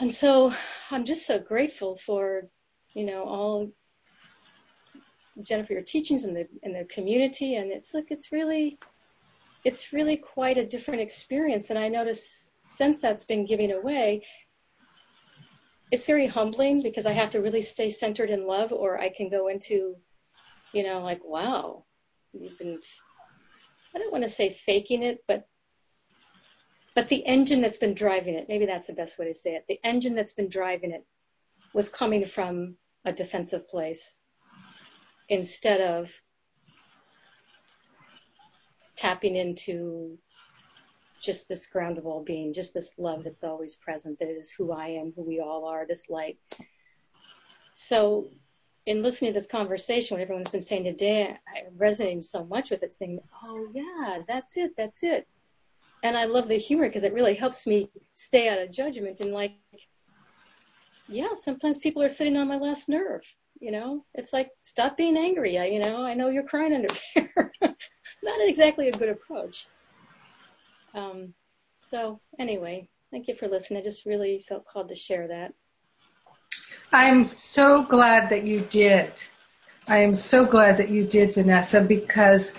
Speaker 5: And so I'm just so grateful for, you know, all Jennifer, your teachings in the in the community, and it's like it's really, it's really quite a different experience. And I notice since that's been given away, it's very humbling because I have to really stay centered in love, or I can go into, you know, like, wow, you've been, I don't want to say faking it, but but the engine that's been driving it, maybe that's the best way to say it. The engine that's been driving it was coming from a defensive place instead of tapping into just this ground of all being, just this love that's always present, that is who I am, who we all are, this light. So in listening to this conversation, what everyone's been saying today, I'm resonating so much with it, saying, oh yeah, that's it, that's it. And I love the humor because it really helps me stay out of judgment and like, yeah, sometimes people are sitting on my last nerve. You know, it's like, stop being angry. I, you know, I know you're crying under there. Not exactly a good approach. Um, so anyway, thank you for listening. I just really felt called to share that.
Speaker 1: I'm so glad that you did. I am so glad that you did, Vanessa, because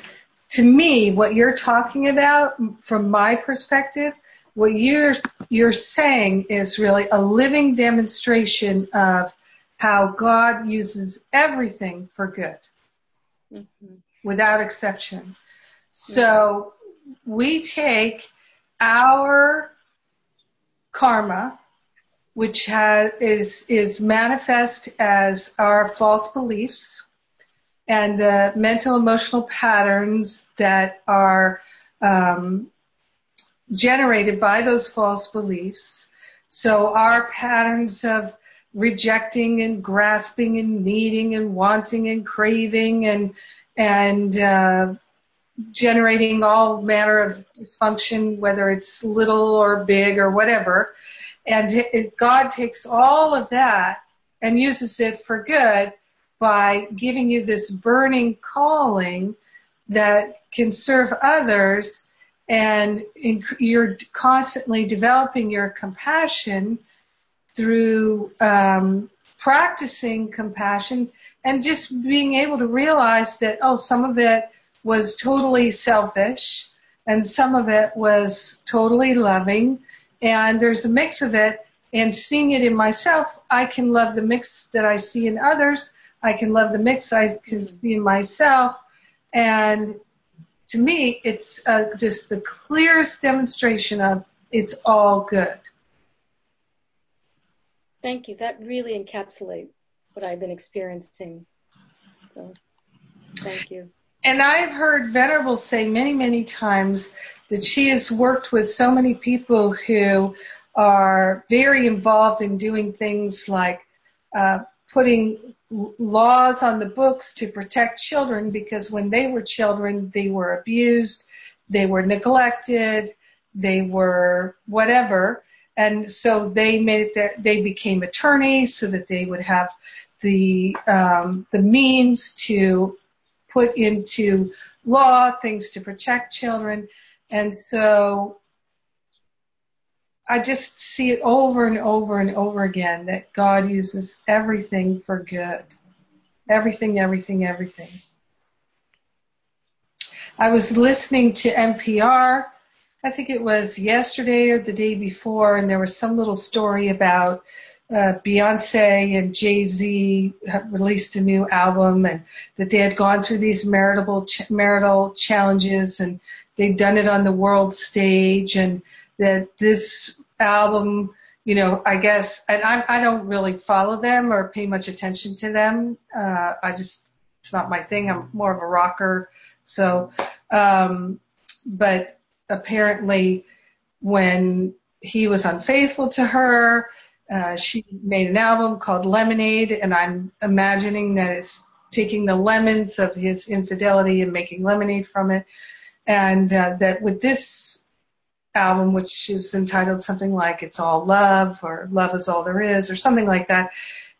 Speaker 1: to me, what you're talking about, from my perspective, what you're you're saying is really a living demonstration of how God uses everything for good, mm-hmm. without exception. So we take our karma, which has, is, is manifest as our false beliefs and the mental emotional patterns that are um, generated by those false beliefs. So our patterns of rejecting and grasping and needing and wanting and craving and and uh, generating all manner of dysfunction, whether it's little or big or whatever. And it, God takes all of that and uses it for good by giving you this burning calling that can serve others and you're constantly developing your compassion through um, practicing compassion and just being able to realize that oh some of it was totally selfish and some of it was totally loving and there's a mix of it and seeing it in myself i can love the mix that i see in others i can love the mix i can mm. see myself. And to me it's uh, just the clearest demonstration of it's all good.
Speaker 5: Thank you. That really encapsulates what i've been experiencing. So thank you.
Speaker 1: And I've heard Venerable say many, many times that she has worked with so many people who are very involved in doing things like uh, putting laws on the books to protect children because when they were children, they were abused, they were neglected, they were whatever. And so they made that they became attorneys so that they would have the um, the means to put into law, things to protect children. And so I just see it over and over and over again that God uses everything for good. Everything, everything, everything. I was listening to NPR, I think it was yesterday or the day before, and there was some little story about uh, Beyonce and Jay Z released a new album, and that they had gone through these marital ch- marital challenges, and they'd done it on the world stage, and that this album, you know, I guess, and I, I don't really follow them or pay much attention to them. Uh, I just, it's not my thing. I'm more of a rocker. So, um, but apparently when he was unfaithful to her, uh, she made an album called Lemonade, and I'm imagining that it's taking the lemons of his infidelity and making lemonade from it. And uh, that with this album, which is entitled something like It's All Love or Love is All There Is or something like that,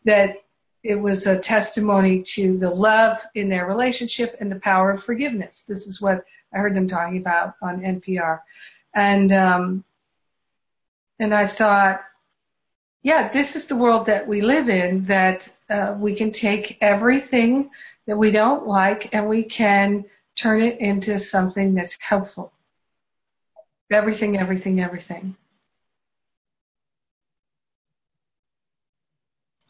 Speaker 1: that it was a testimony to the love in their relationship and the power of forgiveness. This is what I heard them talking about on NPR. And, um, and I thought, yeah, this is the world that we live in, that uh, we can take everything that we don't like and we can turn it into something that's helpful. Everything, everything, everything.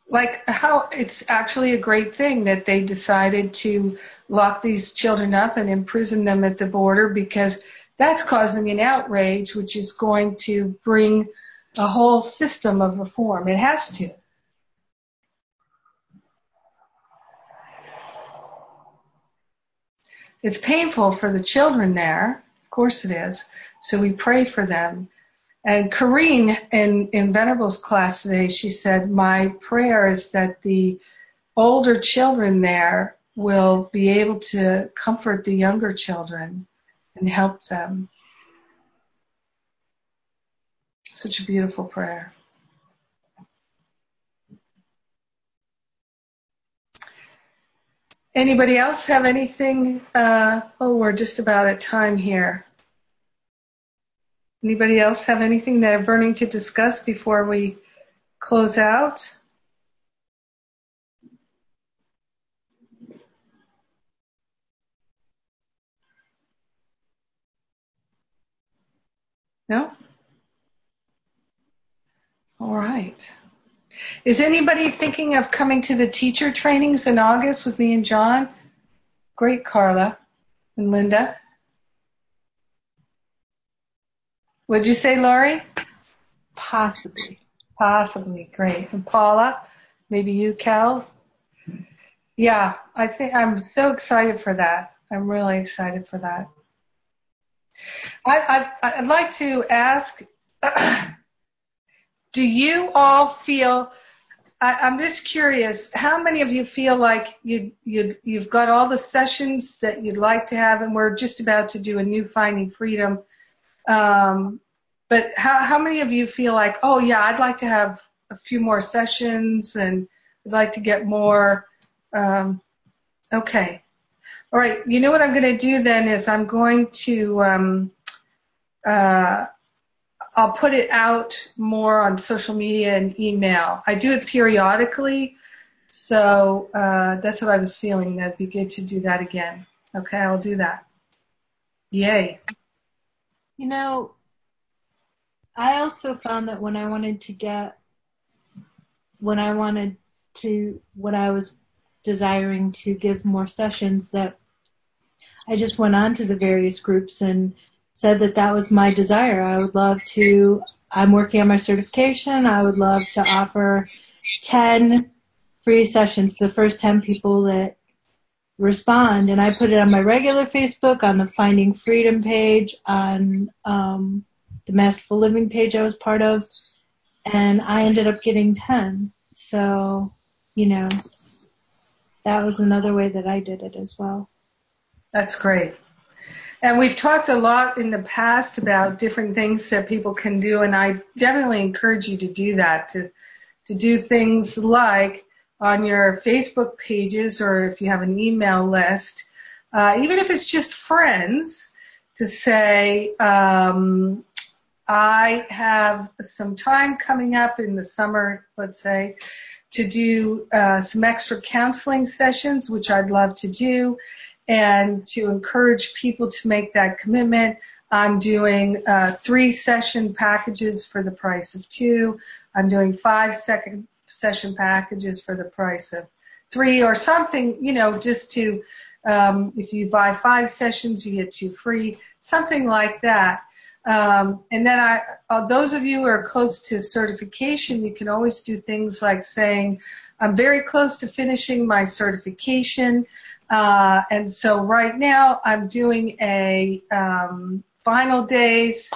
Speaker 1: Like how it's actually a great thing that they decided to lock these children up and imprison them at the border because that's causing an outrage, which is going to bring a whole system of reform. It has to. It's painful for the children there Course it is. So we pray for them. And Corrine in, in Venerable's class today, she said, my prayer is that the older children there will be able to comfort the younger children and help them. Such a beautiful prayer. Anybody else have anything? Uh, oh, we're just about at time here. Anybody else have anything they're burning to discuss before we close out? No? All right. Is anybody thinking of coming to the teacher trainings in August with me and John? Great, Carla and Linda. Would you say, Laurie?
Speaker 3: Possibly.
Speaker 1: Possibly. Great. And Paula? Maybe you, Cal? Yeah, I think I'm so excited for that. I'm really excited for that. I, I, would like to ask, do you all feel, I, am just curious, how many of you feel like you, you, you've got all the sessions that you'd like to have and we're just about to do a new Finding Freedom um, but how, how many of you feel like, oh yeah, I'd like to have a few more sessions and I'd like to get more, um, okay. All right. You know what I'm going to do then is I'm going to, um, uh, I'll put it out more on social media and email. I do it periodically. So, uh, that's what I was feeling. That'd be good to do that again. Okay. I'll do that. Yay.
Speaker 3: You know, I also found that when I wanted to get, when I wanted to, when I was desiring to give more sessions that I just went on to the various groups and said that that was my desire. I would love to, I'm working on my certification. I would love to offer 10 free sessions to the first 10 people that respond. And I put it on my regular Facebook, on the Finding Freedom page, on um, the Masterful Living page I was part of, and I ended up getting 10. So, you know, that was another way that I did it as well.
Speaker 1: That's great. And we've talked a lot in the past about different things that people can do, and I definitely encourage you to do that, to, to do things like on your Facebook pages or if you have an email list, uh, even if it's just friends, to say, um, I have some time coming up in the summer, let's say, to do uh, some extra counseling sessions, which I'd love to do, and to encourage people to make that commitment. I'm doing uh, three session packages for the price of two. I'm doing five second session packages for the price of three or something, you know, just to, um, if you buy five sessions, you get two free, something like that. Um, and then I, uh, those of you who are close to certification, you can always do things like saying, I'm very close to finishing my certification. Uh, and so right now I'm doing a um, final days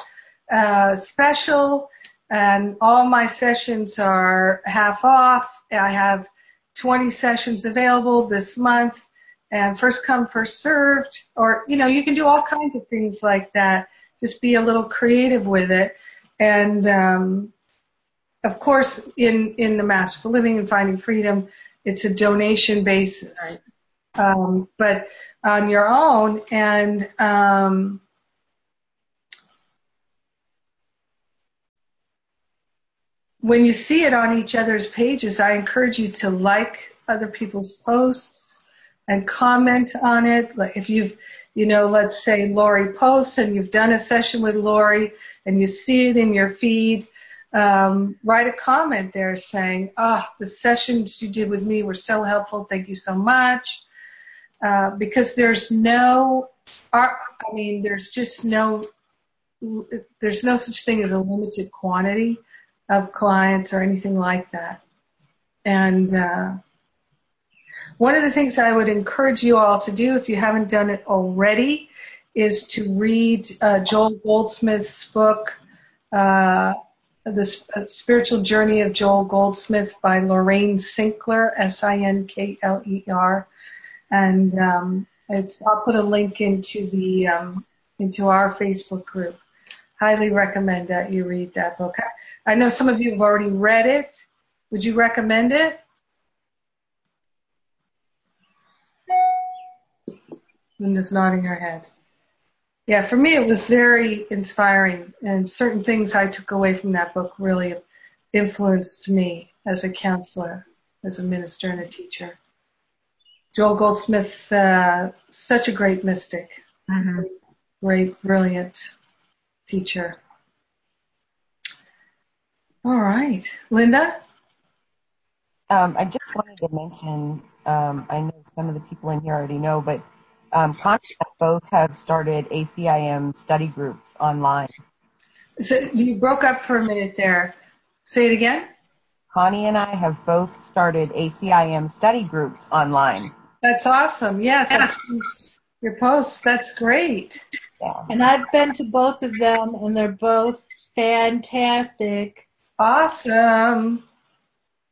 Speaker 1: uh, special and all my sessions are half off. I have 20 sessions available this month and first come, first served, or, you know, you can do all kinds of things like that. Just be a little creative with it. And, um, of course, in, in the Masterful Living and Finding Freedom, it's a donation basis. Right. Um, but on your own and, um, when you see it on each other's pages, I encourage you to like other people's posts and comment on it. Like if you've, you know, let's say Laurie posts and you've done a session with Laurie and you see it in your feed, um, write a comment there saying, "Oh, the sessions you did with me were so helpful. Thank you so much." Uh, because there's no, I mean, there's just no, there's no such thing as a limited quantity of clients or anything like that. And uh, one of the things I would encourage you all to do, if you haven't done it already, is to read uh, Joel Goldsmith's book, uh, The uh, Spiritual Journey of Joel Goldsmith by Lorraine Sinkler, S-I-N-K-L-E-R. And um, I'll put a link into the um, into our Facebook group. Highly recommend that you read that book. I know some of you have already read it. Would you recommend it? Linda's nodding her head. Yeah, for me it was very inspiring, and certain things I took away from that book really influenced me as a counselor, as a minister, and a teacher. Joel Goldsmith, uh, such a great mystic, mm-hmm. great, brilliant teacher. All right, Linda.
Speaker 2: Um, I just wanted to mention. Um, I know some of the people in here already know, but um, Connie and I both have started ACIM study groups online.
Speaker 1: So you broke up for a minute there. Say it again.
Speaker 2: Connie and I have both started ACIM study groups online.
Speaker 1: That's awesome. Yes, that's your posts. That's great.
Speaker 3: Yeah. And I've been to both of them, and they're both fantastic.
Speaker 1: Awesome.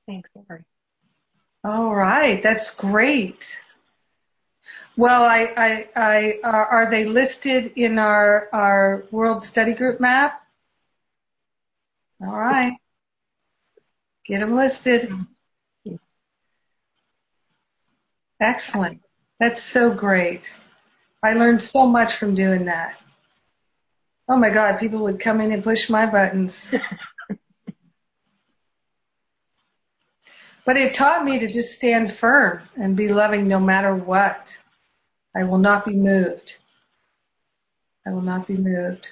Speaker 5: Thanks, Lori.
Speaker 1: All right, that's great. Well, I, I, I, uh, are they listed in our our World Study Group map? All right, get them listed. Excellent. That's so great. I learned so much from doing that. Oh my God, people would come in and push my buttons. but it taught me to just stand firm and be loving no matter what. I will not be moved. I will not be moved.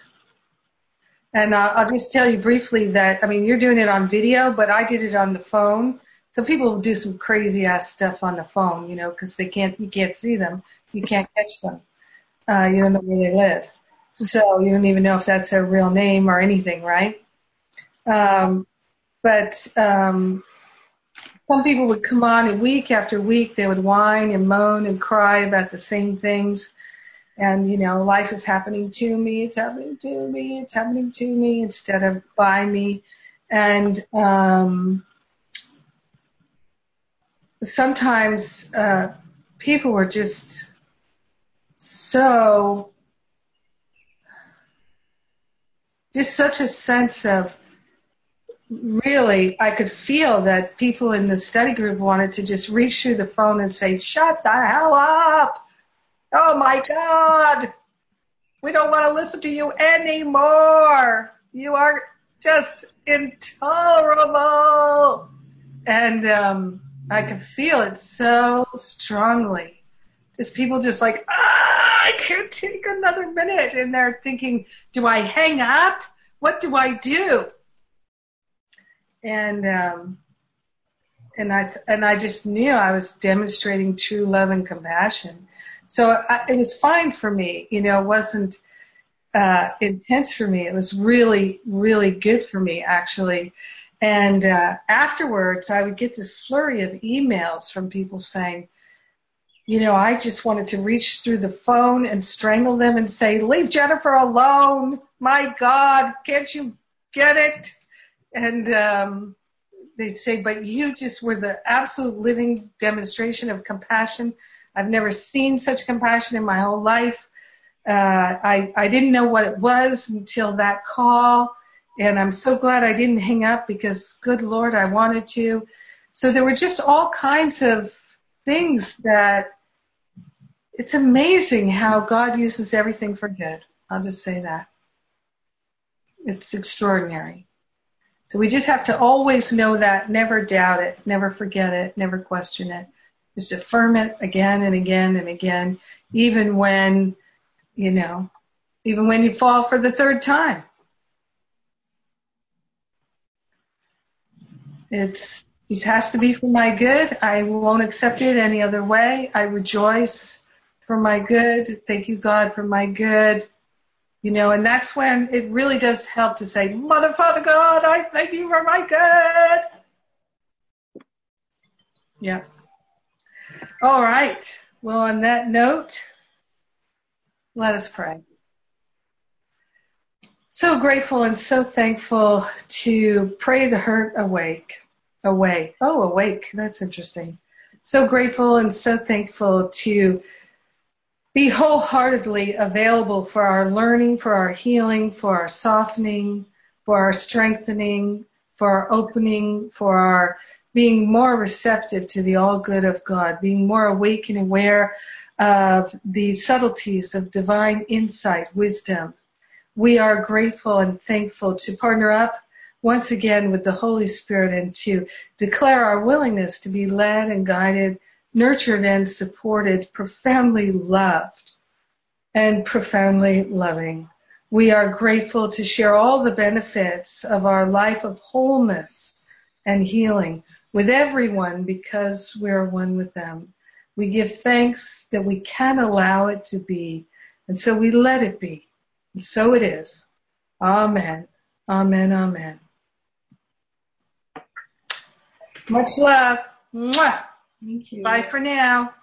Speaker 1: And uh, I'll just tell you briefly that, I mean, you're doing it on video, but I did it on the phone some people do some crazy ass stuff on the phone, you know, because they can't, you can't see them, you can't catch them, uh, you don't know where they live, so you don't even know if that's their real name or anything, right? Um, but um, some people would come on and week after week they would whine and moan and cry about the same things. And, you know, life is happening to me, it's happening to me, it's happening to me instead of by me. And, um, sometimes uh, people were just so just such a sense of really I could feel that people in the study group wanted to just reach through the phone and say, Shut the hell up. Oh my God. We don't want to listen to you anymore. You are just intolerable. And um I could feel it so strongly. Just people just like, ah, I can't take another minute. And they're thinking, do I hang up? What do I do? And, um, and I, and I just knew I was demonstrating true love and compassion. So I, it was fine for me. You know, it wasn't, uh, intense for me. It was really, really good for me actually. And uh, afterwards, I would get this flurry of emails from people saying, you know, I just wanted to reach through the phone and strangle them and say, leave Jennifer alone. My God, can't you get it? And um, they'd say, but you just were the absolute living demonstration of compassion. I've never seen such compassion in my whole life. Uh, I, I didn't know what it was until that call and I'm so glad I didn't hang up because good Lord, I wanted to. So there were just all kinds of things that it's amazing how God uses everything for good. I'll just say that. It's extraordinary. So we just have to always know that, never doubt it, never forget it, never question it. Just affirm it again and again and again, even when, you know, even when you fall for the third time. It's it has to be for my good. I won't accept it any other way. I rejoice for my good. Thank you, God, for my good. You know, and that's when it really does help to say, Mother, Father God, I thank you for my good. Yeah. All right. Well, on that note, let us pray. So grateful and so thankful to pray the hurt awake, away. Oh, awake. That's interesting. So grateful and so thankful to be wholeheartedly available for our learning, for our healing, for our softening, for our strengthening, for our opening, for our being more receptive to the all good of God, being more awake and aware of the subtleties of divine insight, wisdom. We are grateful and thankful to partner up once again with the Holy Spirit and to declare our willingness to be led and guided nurtured and supported, profoundly loved, and profoundly loving. We are grateful to share all the benefits of our life of wholeness and healing with everyone because we're one with them. We give thanks that we can allow it to be, and so we let it be. So it is. Amen. Amen. Amen. Much love. Mwah.
Speaker 3: Thank you.
Speaker 1: Bye for now.